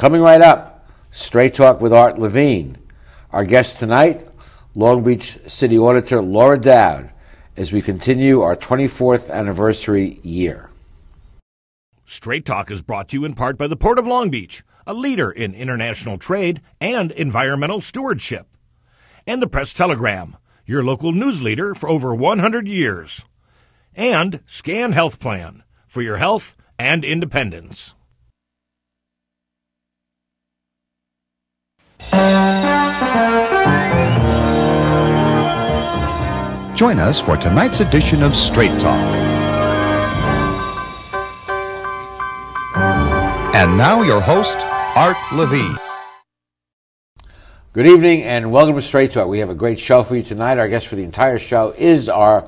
Coming right up, Straight Talk with Art Levine. Our guest tonight, Long Beach City Auditor Laura Doud, as we continue our 24th anniversary year. Straight Talk is brought to you in part by the Port of Long Beach, a leader in international trade and environmental stewardship, and the Press Telegram, your local news leader for over 100 years, and Scan Health Plan for your health and independence. Join us for tonight's edition of Straight Talk. And now, your host, Art Levine. Good evening and welcome to Straight Talk. We have a great show for you tonight. Our guest for the entire show is our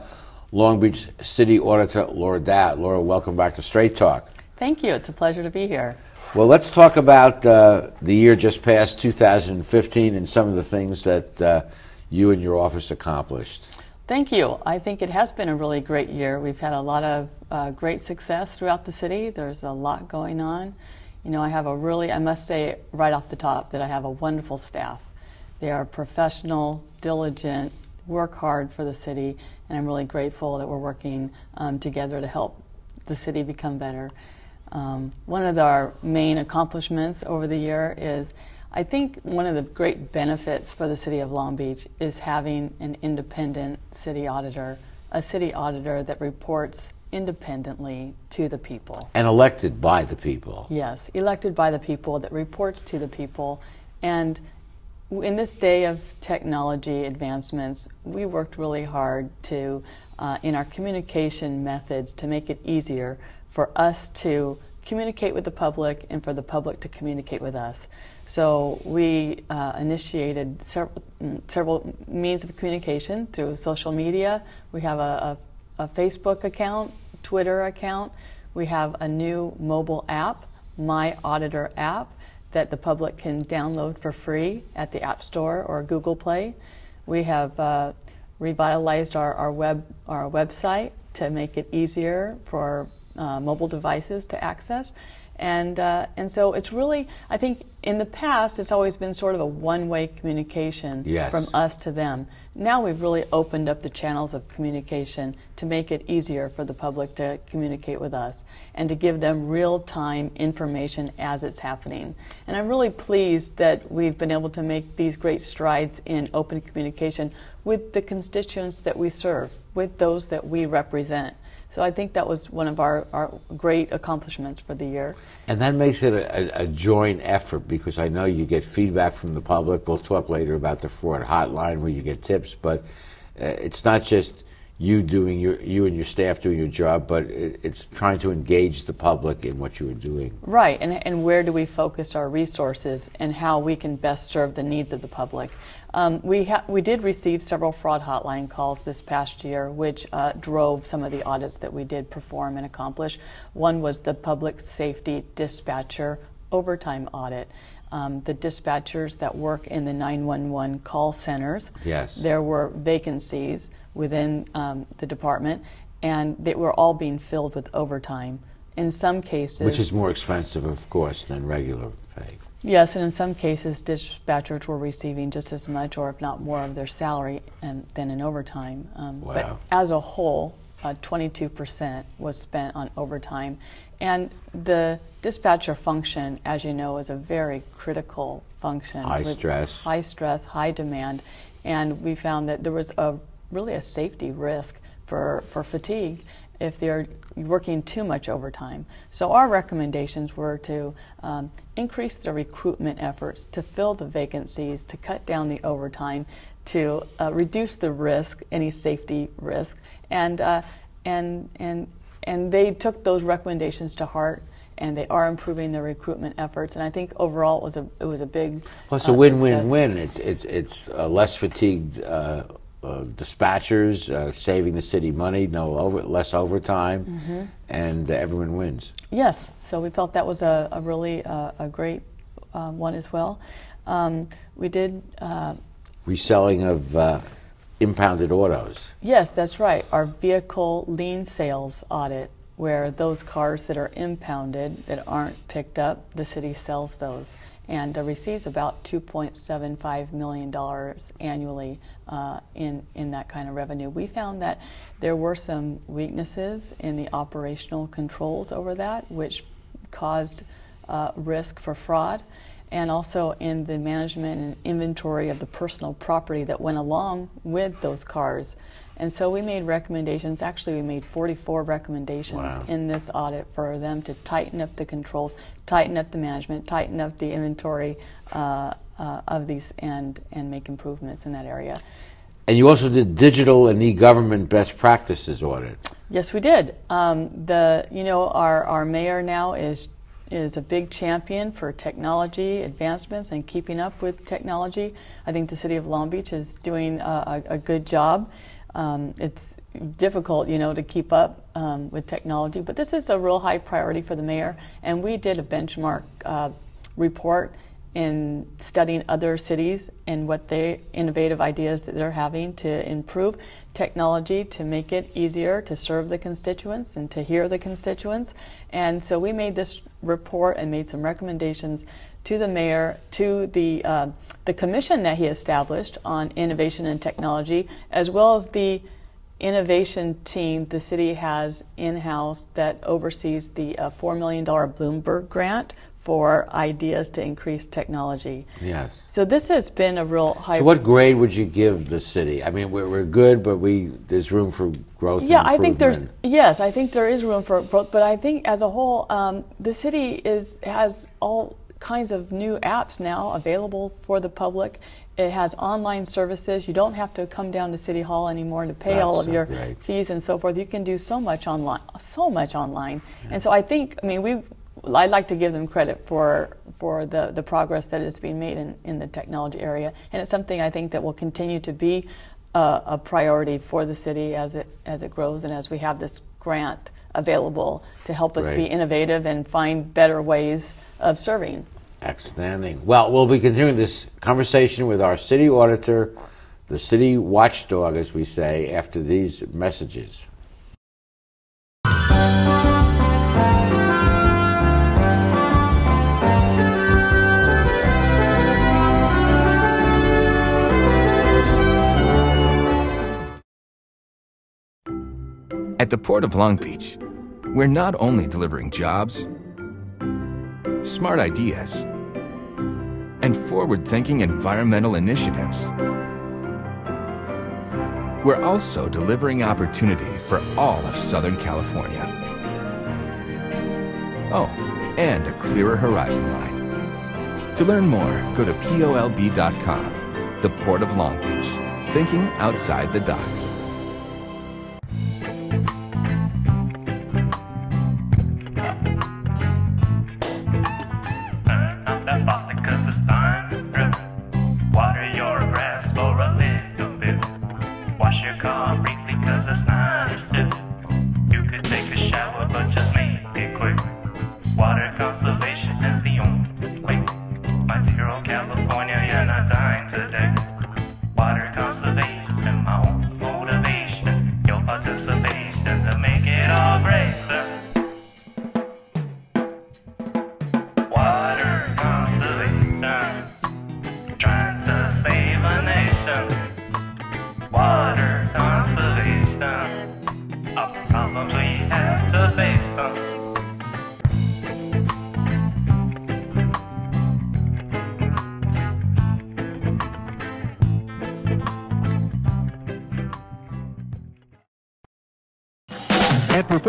Long Beach City Auditor, Laura Doud. Laura, welcome back to Straight Talk. Thank you. It's a pleasure to be here. Well, let's talk about uh, the year just past, 2015, and some of the things that uh, you and your office accomplished. Thank you. I think it has been a really great year. We've had a lot of uh, great success throughout the city. There's a lot going on. You know, I have a really, I must say right off the top that I have a wonderful staff. They are professional, diligent, work hard for the city, and I'm really grateful that we're working um, together to help the city become better. Um, one of our main accomplishments over the year is I think one of the great benefits for the city of Long Beach is having an independent city auditor, a city auditor that reports independently to the people. And elected by the people. Yes, elected by the people that reports to the people. And in this day of technology advancements, we worked really hard to, uh, in our communication methods, to make it easier for us to communicate with the public and for the public to communicate with us. So we uh, initiated several, mm, several means of communication through social media. We have a, a, a, Facebook account, Twitter account. We have a new mobile app, My Auditor app, that the public can download for free at the App Store or Google Play. We have uh, revitalized our, our, web, our website to make it easier for uh, mobile devices to access. And, uh, and so it's really, I think in the past, it's always been sort of a one way communication yes. from us to them. Now we've really opened up the channels of communication to make it easier for the public to communicate with us and to give them real time information as it's happening. And I'm really pleased that we've been able to make these great strides in open communication with the constituents that we serve, with those that we represent. So I think that was one of our, our great accomplishments for the year. And that makes it a, a, joint effort because I know you get feedback from the public. We'll talk later about the fraud hotline where you get tips, but uh, it's not just you doing your you and your staff doing your job, but it, it's trying to engage the public in what you are doing. Right, and and where do we focus our resources and how we can best serve the needs of the public. Um, we ha- we did receive several fraud hotline calls this past year, which uh, drove some of the audits that we did perform and accomplish. One was the public safety dispatcher overtime audit um, the dispatchers that work in the 911 call centers. Yes. There were vacancies within um, the department, and they were all being filled with overtime. In some cases, which is more expensive, of course, than regular pay. Yes, and in some cases, dispatchers were receiving just as much, or if not more, of their salary and, than in overtime. Um, wow. But as a whole, uh, 22% was spent on overtime. And the dispatcher function, as you know, is a very critical function. High stress. High stress, high demand. And we found that there was a really a safety risk for, for fatigue if they're working too much overtime. So our recommendations were to um, increase the recruitment efforts, to fill the vacancies, to cut down the overtime, to uh, reduce the risk, any safety risk, and uh, and and and they took those recommendations to heart and they are improving their recruitment efforts. And I think overall it was a it was a big. Well, it's uh, a win-win-win. It's it's it's uh, less fatigued uh, uh dispatchers, uh, saving the city money, no over less overtime, mm-hmm. and uh, everyone wins. Yes, so we felt that was a, a really a great one as well. Um, we did reselling of impounded autos. Yes, that's right. Our vehicle lien sales audit where those cars that are impounded that aren't picked up, the city sells those and uh, receives about $2.75 million annually uh, in, in that kind of revenue. We found that there were some weaknesses in the operational controls over that, which caused uh, risk for fraud, and also in the management and inventory of the personal property that went along with those cars. And so we made recommendations. Actually, we made 44 recommendations Wow. in this audit for them to tighten up the controls, tighten up the management, tighten up the inventory uh, uh, of these, and and make improvements in that area. And you also did digital and e-government best practices audit. Yes, we did. Um, the you know our our mayor now is is a big champion for technology advancements and keeping up with technology. I think the city of Long Beach is doing a, a, a good job. Um, it's difficult, you know, to keep up um, with technology, but this is a real high priority for the mayor. And we did a benchmark uh, report in studying other cities and what they innovative ideas that they're having to improve technology to make it easier to serve the constituents and to hear the constituents. And so we made this report and made some recommendations to the mayor, to the uh, the commission that he established on innovation and technology, as well as the innovation team the city has in-house that oversees the uh, $4 million Bloomberg grant for ideas to increase technology. Yes. So this has been a real high. So what grade would you give the city? I mean, we're, we're good, but we there's room for growth. yeah, I think there's yes, I think there is room for growth, but I think as a whole, um, the city is has all kinds of new apps now available for the public. It has online services. You don't have to come down to City Hall anymore to pay all of so your great. fees and so forth. You can do so much online, so much online. And so I think, I mean, we, I'd like to give them credit for for the, the progress that is being made in, in the technology area, and it's something I think that will continue to be uh, a priority for the city as it as it grows and as we have this grant available to help us be innovative and find better ways of serving. Outstanding. Well, we'll be continuing this conversation with our city auditor, the city watchdog, as we say, after these messages. At the Port of Long Beach, we're not only delivering jobs, smart ideas, and forward thinking environmental initiatives, we're also delivering opportunity for all of Southern California. Oh, and a clearer horizon line. To learn more, go to POLB.com, the Port of Long Beach, thinking outside the docks.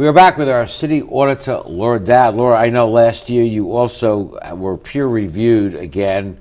We are back with our city auditor, Laura Doud. Laura, I know last year you also were peer reviewed again,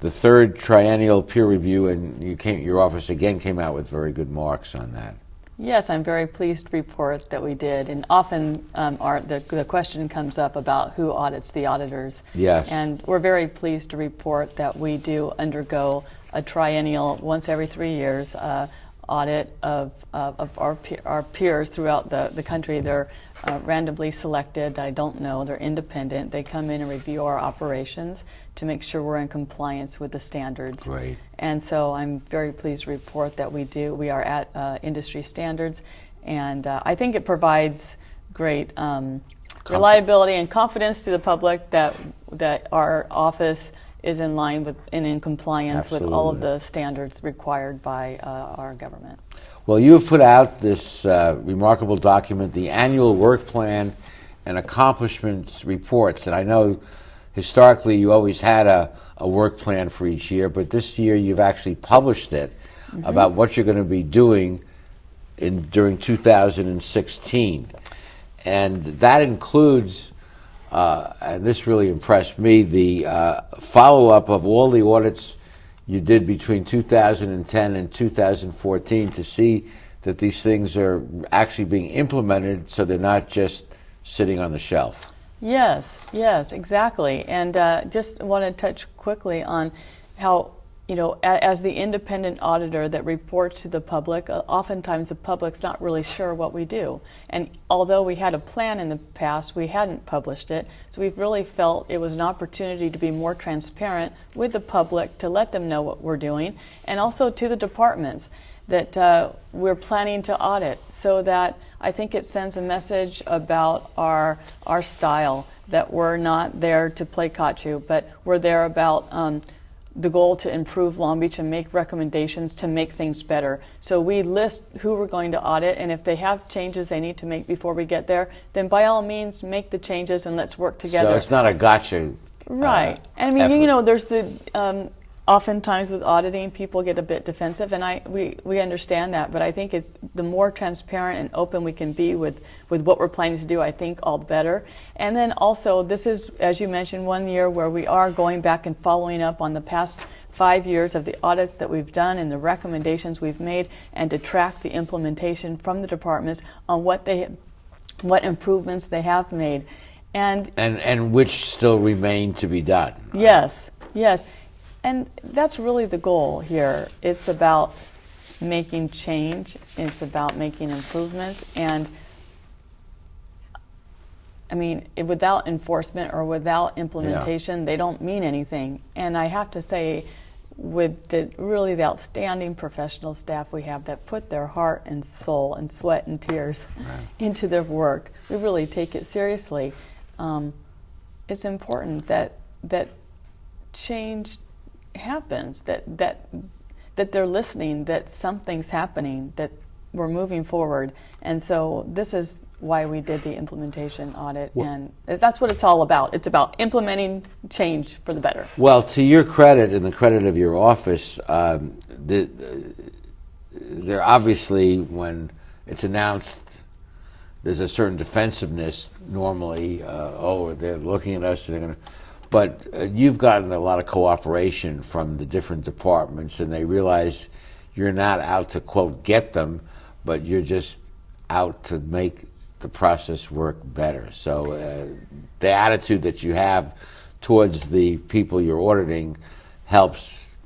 the third triennial peer review, and you came, your office again came out with very good marks on that. Yes, I'm very pleased to report that we did. And often um, our, the, the question comes up about who audits the auditors. Yes. And we're very pleased to report that we do undergo a triennial, once every three years, uh, audit of, uh, of our, pe- our peers throughout the, the country. They're uh, randomly selected. I don't know. They're independent. They come in and review our operations to make sure we're in compliance with the standards. Great. And so I'm very pleased to report that we do. We are at uh, industry standards, and uh, I think it provides great um, reliability and confidence to the public that that our office is in line with and in compliance with all of the standards required by uh, our government. Well, you have put out this uh, remarkable document, the annual work plan and accomplishments reports. And I know historically you always had a, a work plan for each year, but this year you've actually published it about what you're going to be doing in during 2016, and that includes. Uh, and this really impressed me the uh, follow up of all the audits you did between 2010 and 2014 to see that these things are actually being implemented so they're not just sitting on the shelf. Yes, yes, exactly. And uh, just want to touch quickly on how, you know, as the independent auditor that reports to the public, uh, oftentimes the public's not really sure what we do. And although we had a plan in the past, we hadn't published it. So we've really felt it was an opportunity to be more transparent with the public to let them know what we're doing, and also to the departments that uh, we're planning to audit so that I think it sends a message about our, our style that we're not there to play kachu, but we're there about um, the goal to improve Long Beach and make recommendations to make things better. So we list who we're going to audit, and if they have changes they need to make before we get there, then by all means make the changes and let's work together. So it's not a gotcha. Right. uh, and I mean, effort. you know, there's the um, oftentimes with auditing, people get a bit defensive, and I we, we understand that. But I think it's the more transparent and open we can be with with what we're planning to do, I think all the better. And then also, this is as you mentioned, one year where we are going back and following up on the past five years of the audits that we've done and the recommendations we've made, and to track the implementation from the departments on what they what improvements they have made. And and and which still remain to be done. Yes, yes. And that's really the goal here. It's about making change, it's about making improvements. And I mean, i- without enforcement or without implementation, they don't mean anything. And I have to say, with the really the outstanding professional staff we have that put their heart and soul and sweat and tears into their work, we really take it seriously. Um, it's important that that change happens that that that they're listening that something's happening that we're moving forward and so this is why we did the implementation audit and that's what it's all about it's about implementing change for the better Well, to your credit and the credit of your office, um, the, there obviously, when it's announced, there's a certain defensiveness normally. Uh, oh, they're looking at us. and They're going to. But uh, you've gotten a lot of cooperation from the different departments, and they realize you're not out to quote get them, but you're just out to make the process work better. So uh, the attitude that you have towards the people you're auditing helps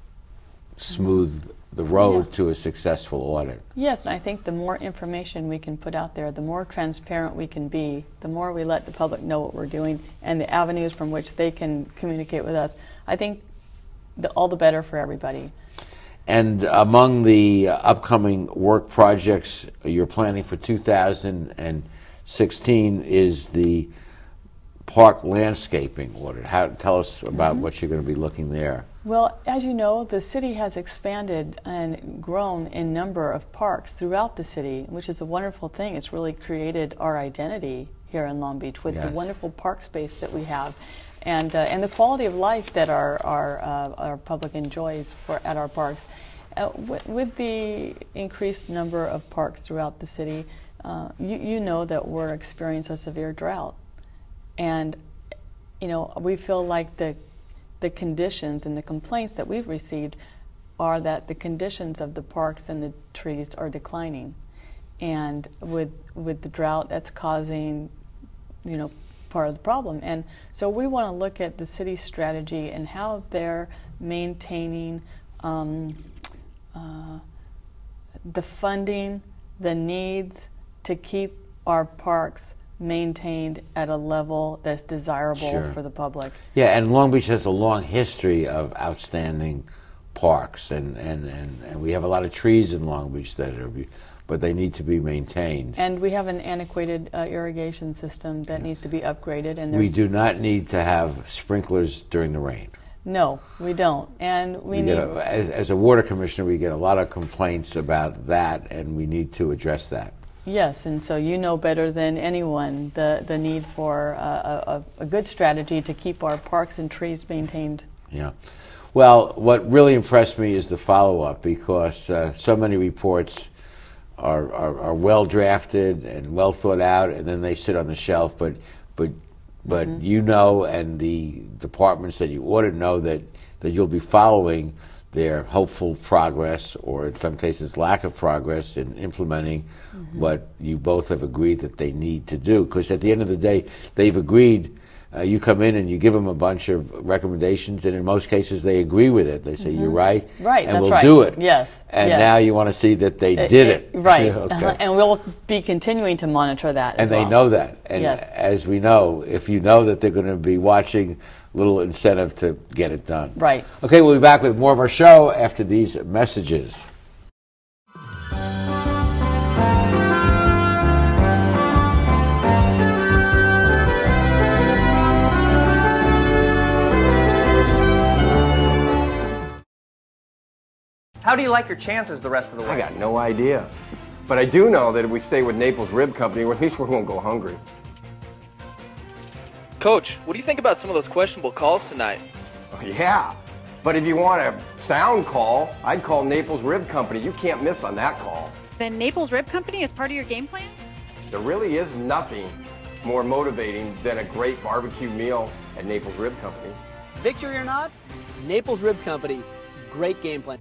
smooth the road Yeah. to a successful audit. yes and i think the more information we can put out there the more transparent we can be the more we let the public know what we're doing and the avenues from which they can communicate with us i think the, all the better for everybody And among the upcoming work projects you're planning for 2016 is the park landscaping audit. How, tell us about mm-hmm. what you're going to be looking there. Well, as you know, the city has expanded and grown in number of parks throughout the city, which is a wonderful thing. It's really created our identity here in Long Beach with the wonderful park space that we have, and uh, and the quality of life that our our uh, our public enjoys for at our parks. Uh, with, with the increased number of parks throughout the city, uh, you, you know that we're experiencing a severe drought, and you know we feel like the the conditions and the complaints that we've received are that the conditions of the parks and the trees are declining. and with with the drought, that's causing, you know, part of the problem. And so we want to look at the city's strategy and how they're maintaining um, uh, the funding, the needs to keep our parks maintained at a level that's desirable Sure. for the public. Yeah, and Long Beach has a long history of outstanding parks, and, and, and, and we have a lot of trees in Long Beach that are, but they need to be maintained. And we have an antiquated uh, irrigation system that needs to be upgraded. And We do not need to have sprinklers during the rain. no, we don't. And we, We need a, as, as a water commissioner, we get a lot of complaints about that, and we need to address that. Yes. And so you know better than anyone the the need for a, a, a good strategy to keep our parks and trees maintained. Yeah. Well, what really impressed me is the follow up because uh, so many reports are, are, are well drafted and well thought out, and then they sit on the shelf. But but but you know, and the departments that you ought to know that that you'll be following their hopeful progress, or in some cases lack of progress in implementing what you both have agreed that they need to do. Because at the end of the day, they've agreed. Uh, you come in and you give them a bunch of recommendations, and in most cases they agree with it. They say you're right, Right, and we'll right. do it. Yes, And yes. now you want to see that they did it. Right. Okay. Uh-huh. And we'll be continuing to monitor that. and as they well. know that. And Yes. as we know, if you know that they're going to be watching, little incentive to get it done. Right. Okay, we'll be back with more of our show after these messages. How do you like your chances the rest of the way? I got no idea. But I do know that if we stay with Naples Rib Company, at least we won't go hungry. Coach, what do you think about some of those questionable calls tonight? Oh, yeah. But if you want a sound call, I'd call Naples Rib Company. You can't miss on that call. Then Naples Rib Company is part of your game plan? There really is nothing more motivating than a great barbecue meal at Naples Rib Company. Victory or not, Naples Rib Company, great game plan.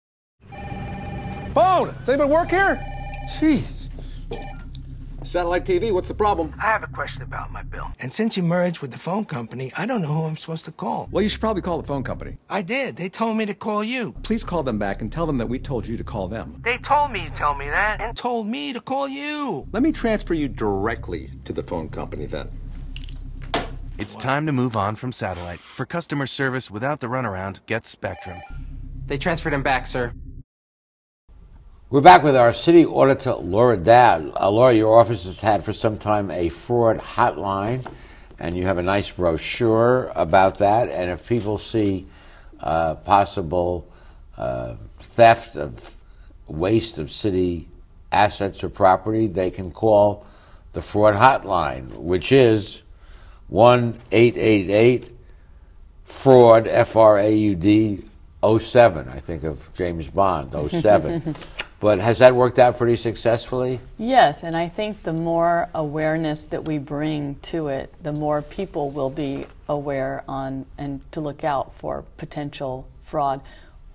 Phone! Does anybody work here? Jeez. Satellite TV, what's the problem? I have a question about my bill. And since you merged with the phone company, I don't know who I'm supposed to call. Well, you should probably call the phone company. I did. They told me to call you. Please call them back and tell them that we told you to call them. They told me you told me that and told me to call you. Let me transfer you directly to the phone company then. It's time to move on from satellite. For customer service without the runaround, get Spectrum. They transferred him back, sir. We're back with our city auditor, Laura Doud. Uh, Laura, your office has had for some time a fraud hotline, and you have a nice brochure about that. And if people see uh, possible uh, theft of waste of city assets or property, they can call the fraud hotline, which is 1 888 fraud, F R A U D 07. I think of James Bond, 07. but has that worked out pretty successfully? Yes, and I think the more awareness that we bring to it, the more people will be aware on and to look out for potential fraud,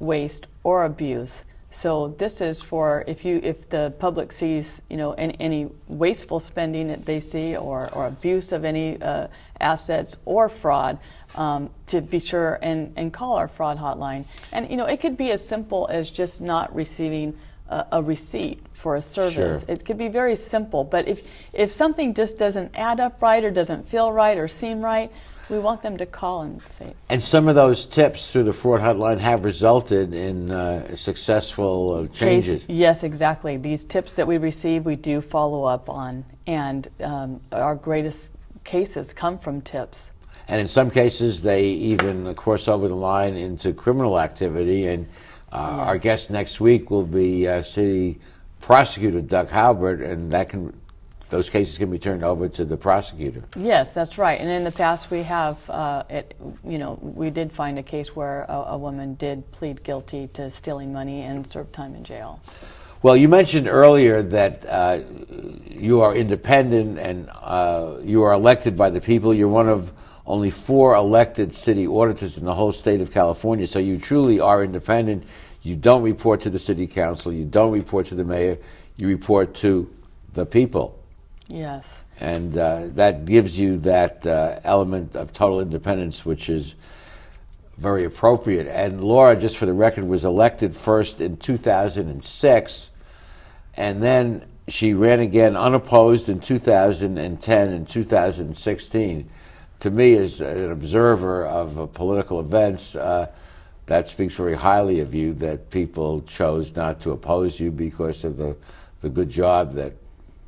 waste, or abuse. So this is for if you if the public sees you know any, any wasteful spending that they see or, or abuse of any uh, assets or fraud, um, to be sure and, and call our fraud hotline. And you know it could be as simple as just not receiving a, a receipt for a service. Sure. It could be very simple, but if if something just doesn't add up right or doesn't feel right or seem right, we want them to call and say, And some of those tips through the fraud hotline have resulted in uh, successful uh, Case- changes. yes, exactly. These tips that we receive, we do follow up on, and um, our greatest cases come from tips. And in some cases, they even cross over the line into criminal activity. And uh, our guest next week will be uh, City Prosecutor Doug Haubert, and that can those cases can be turned over to the prosecutor. Yes, that's right. And in the past, we have, uh, it, you know, we did find a case where a, a woman did plead guilty to stealing money and serve time in jail. Well, you mentioned earlier that uh, you are independent and uh, you are elected by the people. You're one of only four elected city auditors in the whole state of California, so you truly are independent. You don't report to the city council, you don't report to the mayor, you report to the people. Yes. And uh, that gives you that uh, element of total independence, which is very appropriate. And Laura, just for the record, was elected first in 2006, and then she ran again unopposed in 2010 and 2016. To me, as an observer of uh, political events, uh, that speaks very highly of you that people chose not to oppose you because of the, the good job that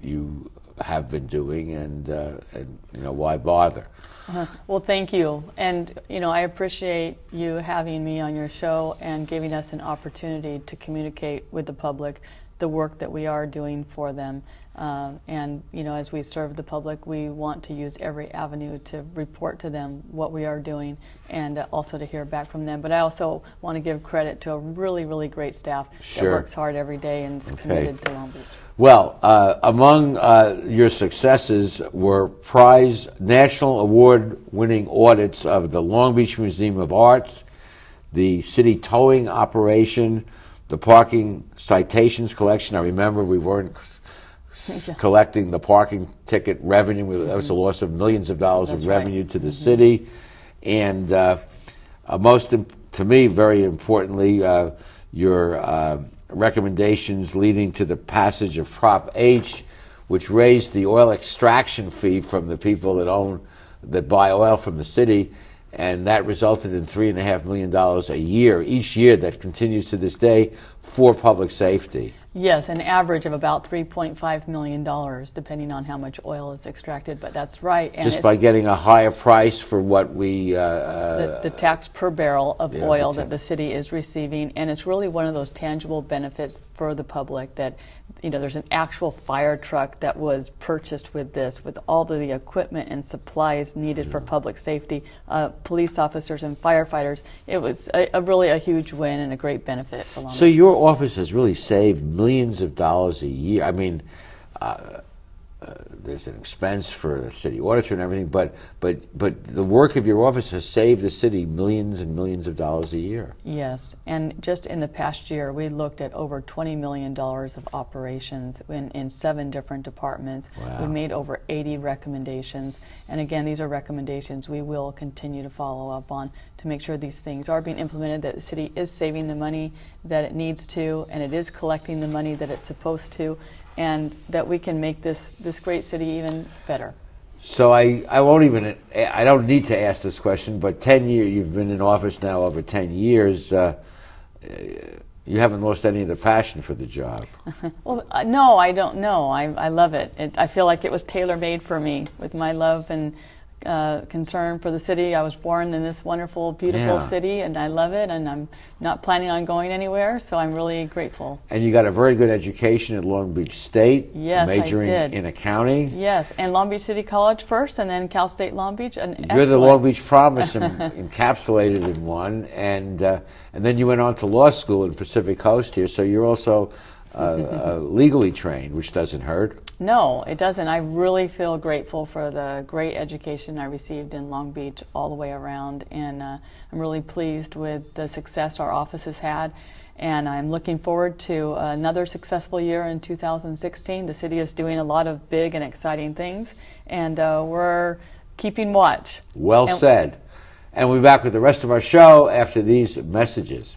you have been doing, and, uh, and you know, why bother? Uh-huh. Well, thank you. And, you know, I appreciate you having me on your show and giving us an opportunity to communicate with the public the work that we are doing for them. Uh, and, you know, as we serve the public, we want to use every avenue to report to them what we are doing and uh, also to hear back from them. But I also want to give credit to a really, really great staff Sure. that works hard every day and is committed to Long Beach. Well, uh, among uh, your successes were prize national award winning audits of the Long Beach Museum of Arts, the city towing operation, the parking citations collection. I remember we weren't s- collecting the parking ticket revenue. That was a loss of millions of dollars That's of right. revenue to the city. And uh, uh, most im- to me, very importantly, uh, your uh, recommendations leading to the passage of Prop H, which raised the oil extraction fee from the people that own that buy oil from the city, and that resulted in three and a half million dollars a year each year that continues to this day for public safety. Yes, an average of about $3.5 million, depending on how much oil is extracted. But that's right. And Just by getting a higher price for what we uh, the, the tax per barrel of yeah, oil the that the city is receiving, and it's really one of those tangible benefits for the public that, you know, there's an actual fire truck that was purchased with this, with all of the equipment and supplies needed for public safety, uh, police officers and firefighters. It was a, a really a huge win and a great benefit for So your office has really saved millions of dollars a year. I mean, uh, uh, there's an expense for the city auditor and everything, but but but the work of your office has saved the city millions and millions of dollars a year. Yes, and just in the past year, we looked at over $20 million of operations in, in seven different departments. Wow. We made over 80 recommendations. And again, these are recommendations we will continue to follow up on to make sure these things are being implemented, that the city is saving the money that it needs to, and it is collecting the money that it's supposed to, and that we can make this, this great city even better. So I, I won't even I don't need to ask this question, but ten years you've been in office now over ten years. Uh, you haven't lost any of the passion for the job. Well, uh, no, I don't know. I, I love it. it. I feel like it was tailor made for me with my love and uh, concern for the city. I was born in this wonderful, beautiful Yeah. city, and I love it, and I'm not planning on going anywhere, so I'm really grateful. And you got a very good education at Long Beach State, Yes, I majoring did. in accounting. Yes, and Long Beach City College first, and then Cal State Long Beach. An You're the Long Beach Promise en- encapsulated in one, and uh, and then you went on to law school in Pacific Coast here, so you're also uh, uh, legally trained, which doesn't hurt. No, it doesn't. I really feel grateful for the great education I received in Long Beach all the way around, and uh, I'm really pleased with the success our office has had. And I'm looking forward to another successful year in 2016. The city is doing a lot of big and exciting things, and uh, we're keeping watch. Well And- said. And we'll be back with the rest of our show after these messages.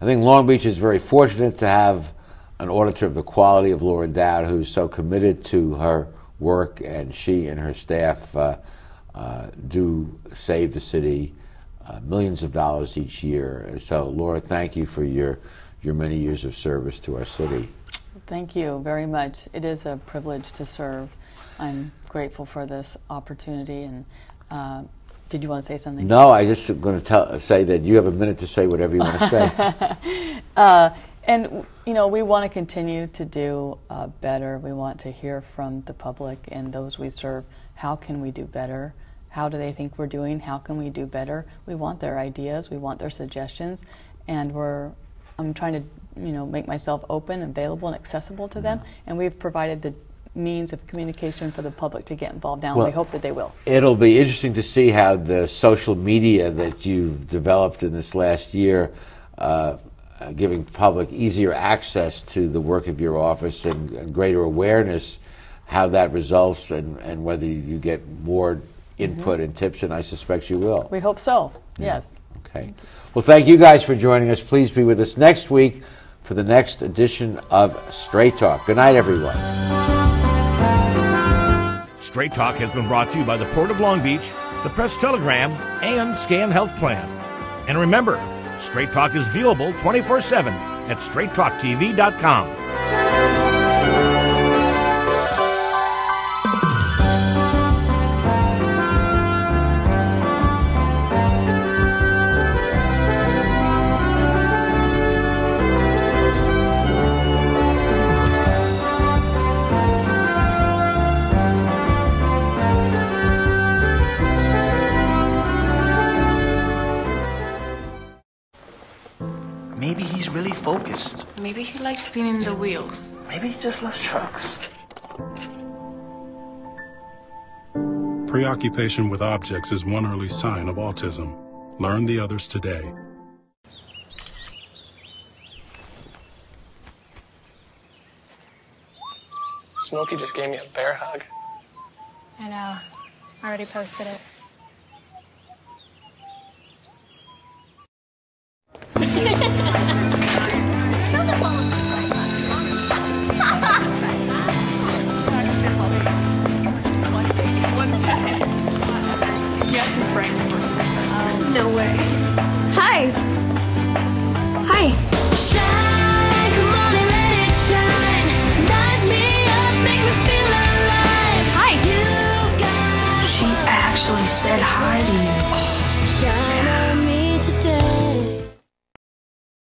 I think Long Beach is very fortunate to have an auditor of the quality of Laura Doud who's so committed to her work, and she and her staff uh, uh, do save the city uh, millions of dollars each year. So, Laura, thank you for your, your many years of service to our city. Thank you very much. It is a privilege to serve. I'm grateful for this opportunity and uh, did you want to say something? No, I just going to tell, say that you have a minute to say whatever you want to say. uh, and you know, we want to continue to do uh, better. We want to hear from the public and those we serve. How can we do better? How do they think we're doing? How can we do better? We want their ideas. We want their suggestions, and we're. I'm trying to, you know, make myself open, available, and accessible to them. And we've provided the means of communication for the public to get involved now. Well, we hope that they will. It'll be interesting to see how the social media that you've developed in this last year, uh, giving public easier access to the work of your office and, and greater awareness, how that results and, and whether you get more input mm-hmm. and tips, and I suspect you will. We hope so, yeah. yes. Okay. Well, thank you guys for joining us. Please be with us next week for the next edition of Straight Talk. Good night, everyone. Straight Talk has been brought to you by the Port of Long Beach, the Press Telegram, and Scan Health Plan. And remember, Straight Talk is viewable 24 7 at straighttalktv.com. focused. Maybe he likes spinning the wheels. Maybe he just loves trucks. Preoccupation with objects is one early sign of autism. Learn the others today. Smokey just gave me a bear hug. I know. I already posted it. No said hi to you. Oh, yeah.